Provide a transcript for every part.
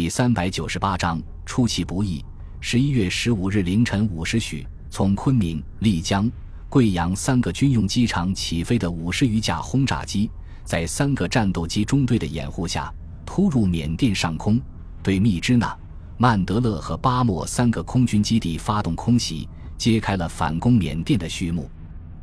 第三百九十八章出其不意。十一月十五日凌晨五时许，从昆明、丽江、贵阳三个军用机场起飞的五十余架轰炸机，在三个战斗机中队的掩护下，突入缅甸上空，对密支那、曼德勒和巴莫三个空军基地发动空袭，揭开了反攻缅甸的序幕。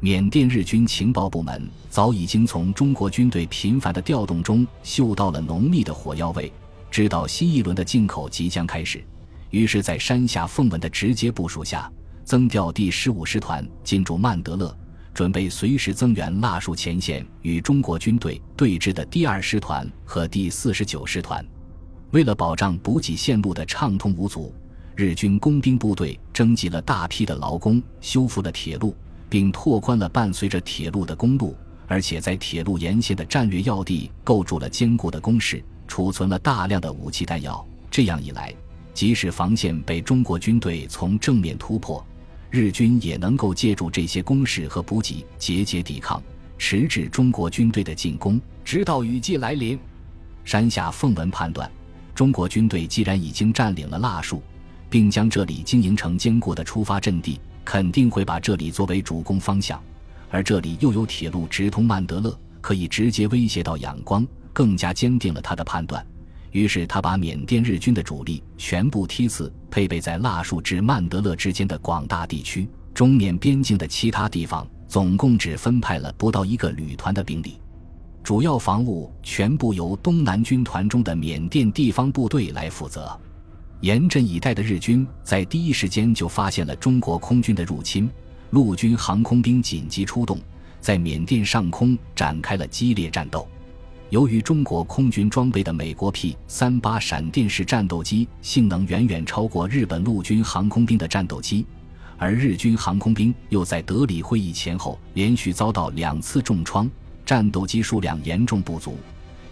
缅甸日军情报部门早已经从中国军队频繁的调动中嗅到了浓密的火药味。知道新一轮的进口即将开始，于是，在山下奉文的直接部署下，增调第十五师团进驻曼德勒，准备随时增援腊戍前线与中国军队对峙的第二师团和第四十九师团。为了保障补给线路的畅通无阻，日军工兵部队征集了大批的劳工，修复了铁路，并拓宽了伴随着铁路的公路，而且在铁路沿线的战略要地构筑了坚固的工事。储存了大量的武器弹药，这样一来，即使防线被中国军队从正面突破，日军也能够借助这些工事和补给节节抵抗，迟滞中国军队的进攻，直到雨季来临。山下奉文判断，中国军队既然已经占领了腊戍，并将这里经营成坚固的出发阵地，肯定会把这里作为主攻方向，而这里又有铁路直通曼德勒，可以直接威胁到仰光。更加坚定了他的判断，于是他把缅甸日军的主力全部梯次配备在腊戍至曼德勒之间的广大地区，中缅边境的其他地方总共只分派了不到一个旅团的兵力，主要防务全部由东南军团中的缅甸地方部队来负责。严阵以待的日军在第一时间就发现了中国空军的入侵，陆军航空兵紧急出动，在缅甸上空展开了激烈战斗。由于中国空军装备的美国 P 三八闪电式战斗机性能远远超过日本陆军航空兵的战斗机，而日军航空兵又在德里会议前后连续遭到两次重创，战斗机数量严重不足，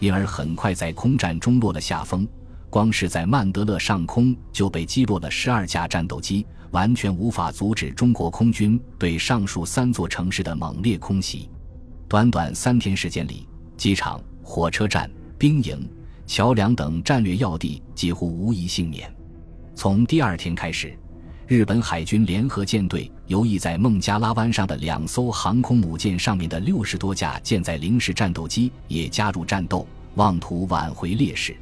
因而很快在空战中落了下风。光是在曼德勒上空就被击落了十二架战斗机，完全无法阻止中国空军对上述三座城市的猛烈空袭。短短三天时间里，机场。火车站、兵营、桥梁等战略要地几乎无一幸免。从第二天开始，日本海军联合舰队游弋在孟加拉湾上的两艘航空母舰上面的六十多架舰载零式战斗机也加入战斗，妄图挽回劣势。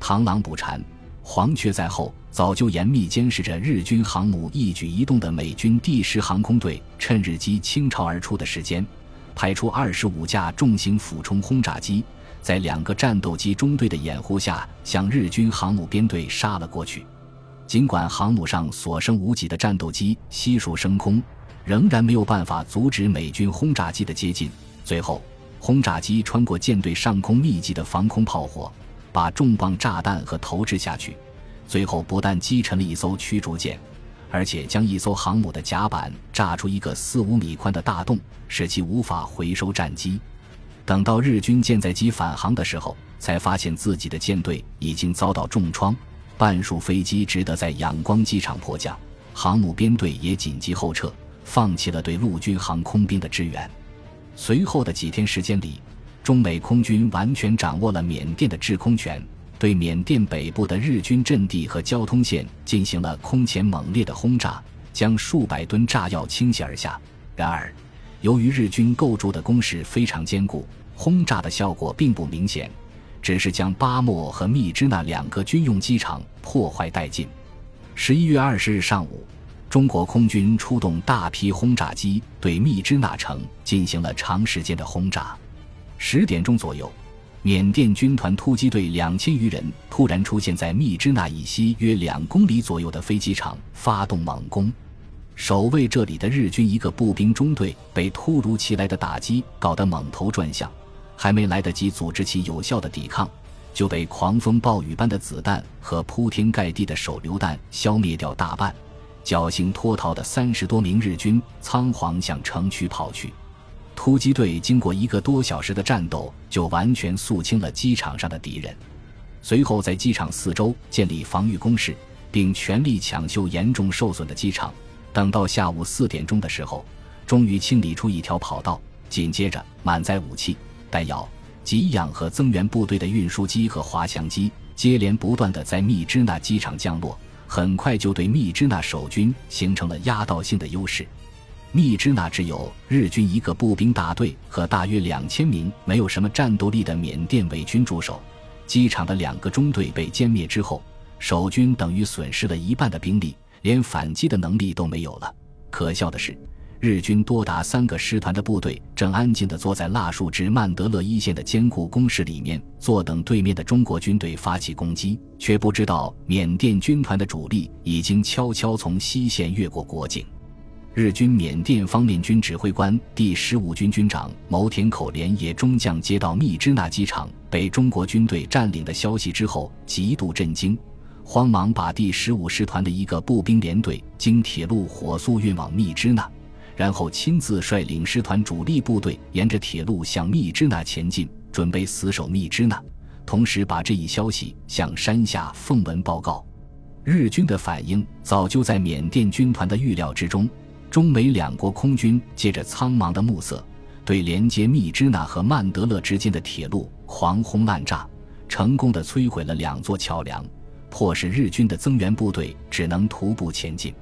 螳螂捕蝉，黄雀在后，早就严密监视着日军航母一举一动的美军第十航空队，趁日机倾巢而出的时间。派出二十五架重型俯冲轰炸机，在两个战斗机中队的掩护下，向日军航母编队杀了过去。尽管航母上所剩无几的战斗机悉数升空，仍然没有办法阻止美军轰炸机的接近。最后，轰炸机穿过舰队上空密集的防空炮火，把重磅炸弹和投掷下去，最后不但击沉了一艘驱逐舰。而且将一艘航母的甲板炸出一个四五米宽的大洞，使其无法回收战机。等到日军舰载机返航的时候，才发现自己的舰队已经遭到重创，半数飞机只得在仰光机场迫降，航母编队也紧急后撤，放弃了对陆军航空兵的支援。随后的几天时间里，中美空军完全掌握了缅甸的制空权。对缅甸北部的日军阵地和交通线进行了空前猛烈的轰炸，将数百吨炸药倾泻而下。然而，由于日军构筑的工事非常坚固，轰炸的效果并不明显，只是将巴莫和密支那两个军用机场破坏殆尽。十一月二十日上午，中国空军出动大批轰炸机对密支那城进行了长时间的轰炸。十点钟左右。缅甸军团突击队两千余人突然出现在密支那以西约两公里左右的飞机场，发动猛攻。守卫这里的日军一个步兵中队被突如其来的打击搞得猛头转向，还没来得及组织起有效的抵抗，就被狂风暴雨般的子弹和铺天盖地的手榴弹消灭掉大半。侥幸脱逃的三十多名日军仓皇向城区跑去。突击队经过一个多小时的战斗，就完全肃清了机场上的敌人。随后，在机场四周建立防御工事，并全力抢修严重受损的机场。等到下午四点钟的时候，终于清理出一条跑道。紧接着，满载武器、弹药、给养和增援部队的运输机和滑翔机接连不断的在密支那机场降落，很快就对密支那守军形成了压倒性的优势。密支那只有日军一个步兵大队和大约两千名没有什么战斗力的缅甸伪军驻守，机场的两个中队被歼灭之后，守军等于损失了一半的兵力，连反击的能力都没有了。可笑的是。日军多达三个师团的部队正安静地坐在腊树至曼德勒一线的坚固工事里面，坐等对面的中国军队发起攻击，却不知道缅甸军团的主力已经悄悄从西线越过国境。日军缅甸方面军指挥官第十五军军长牟田口连野中将接到密支那机场被中国军队占领的消息之后，极度震惊，慌忙把第十五师团的一个步兵连队经铁路火速运往密支那。然后亲自率领师团主力部队沿着铁路向密支那前进，准备死守密支那，同时把这一消息向山下奉文报告。日军的反应早就在缅甸军团的预料之中。中美两国空军借着苍茫的暮色，对连接密支那和曼德勒之间的铁路狂轰滥炸，成功的摧毁了两座桥梁，迫使日军的增援部队只能徒步前进。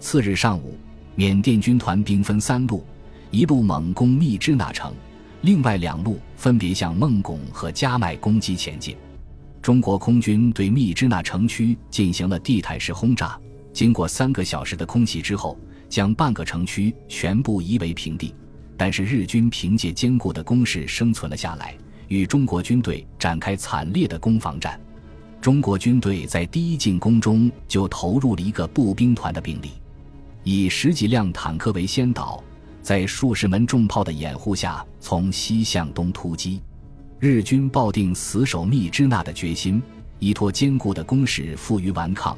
次日上午。缅甸军团兵分三路，一路猛攻密支那城，另外两路分别向孟拱和加麦攻击前进。中国空军对密支那城区进行了地毯式轰炸，经过三个小时的空袭之后，将半个城区全部夷为平地。但是日军凭借坚固的工事生存了下来，与中国军队展开惨烈的攻防战。中国军队在第一进攻中就投入了一个步兵团的兵力。以十几辆坦克为先导，在数十门重炮的掩护下，从西向东突击。日军抱定死守密支那的决心，依托坚固的工事负隅顽抗。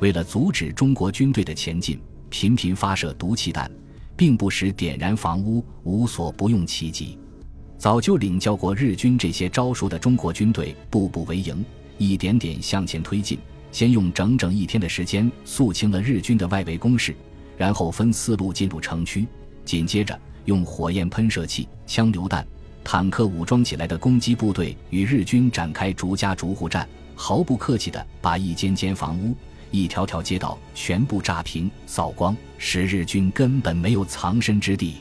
为了阻止中国军队的前进，频频发射毒气弹，并不时点燃房屋，无所不用其极。早就领教过日军这些招数的中国军队，步步为营，一点点向前推进。先用整整一天的时间肃清了日军的外围攻势。然后分四路进入城区，紧接着用火焰喷射器、枪榴弹、坦克武装起来的攻击部队与日军展开逐家逐户战，毫不客气地把一间间房屋、一条条街道全部炸平、扫光，使日军根本没有藏身之地。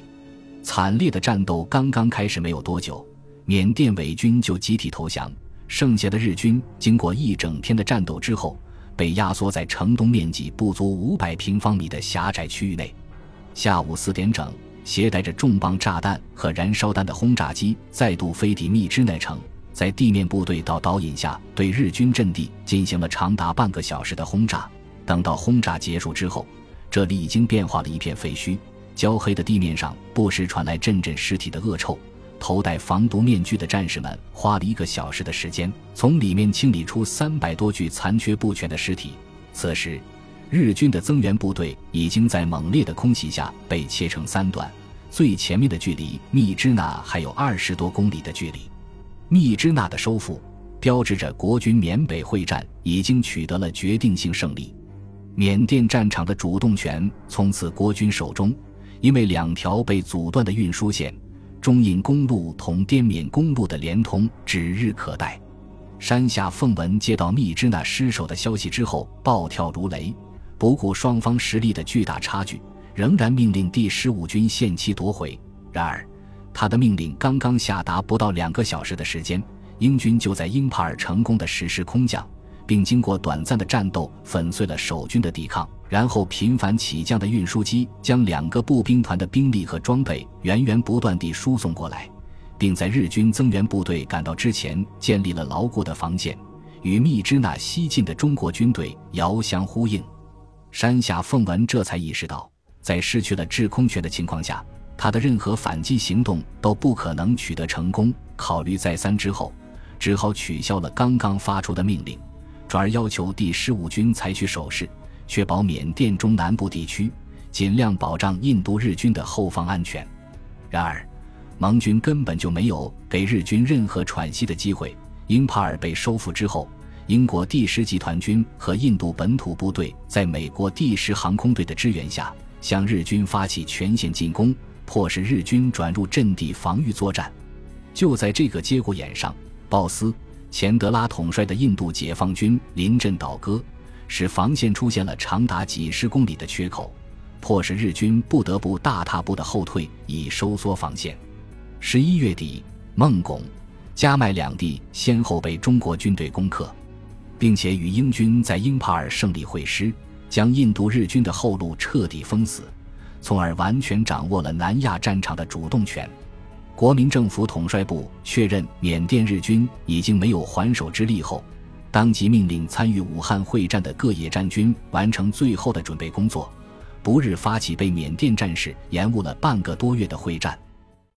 惨烈的战斗刚刚开始没有多久，缅甸伪军就集体投降，剩下的日军经过一整天的战斗之后。被压缩在城东面积不足五百平方米的狭窄区域内。下午四点整，携带着重磅炸弹和燃烧弹的轰炸机再度飞抵密支那城，在地面部队到导引下，对日军阵地进行了长达半个小时的轰炸。等到轰炸结束之后，这里已经变化了一片废墟，焦黑的地面上不时传来阵阵尸体的恶臭。头戴防毒面具的战士们花了一个小时的时间，从里面清理出三百多具残缺不全的尸体。此时，日军的增援部队已经在猛烈的空袭下被切成三段，最前面的距离密支那还有二十多公里的距离。密支那的收复，标志着国军缅北会战已经取得了决定性胜利，缅甸战场的主动权从此国军手中，因为两条被阻断的运输线。中印公路同滇缅公路的连通指日可待。山下奉文接到密支那失守的消息之后，暴跳如雷，不顾双方实力的巨大差距，仍然命令第十五军限期夺回。然而，他的命令刚刚下达不到两个小时的时间，英军就在英帕尔成功的实施空降。并经过短暂的战斗粉碎了守军的抵抗，然后频繁起降的运输机将两个步兵团的兵力和装备源源不断地输送过来，并在日军增援部队赶到之前建立了牢固的防线，与密支那西进的中国军队遥相呼应。山下奉文这才意识到，在失去了制空权的情况下，他的任何反击行动都不可能取得成功。考虑再三之后，只好取消了刚刚发出的命令。转而要求第十五军采取守势，确保缅甸中南部地区，尽量保障印度日军的后方安全。然而，盟军根本就没有给日军任何喘息的机会。英帕尔被收复之后，英国第十集团军和印度本土部队在美国第十航空队的支援下，向日军发起全线进攻，迫使日军转入阵地防御作战。就在这个节骨眼上，鲍斯。钱德拉统帅的印度解放军临阵倒戈，使防线出现了长达几十公里的缺口，迫使日军不得不大踏步的后退，以收缩防线。十一月底，孟拱、加麦两地先后被中国军队攻克，并且与英军在英帕尔胜利会师，将印度日军的后路彻底封死，从而完全掌握了南亚战场的主动权。国民政府统帅部确认缅甸日军已经没有还手之力后，当即命令参与武汉会战的各野战军完成最后的准备工作，不日发起被缅甸战士延误了半个多月的会战。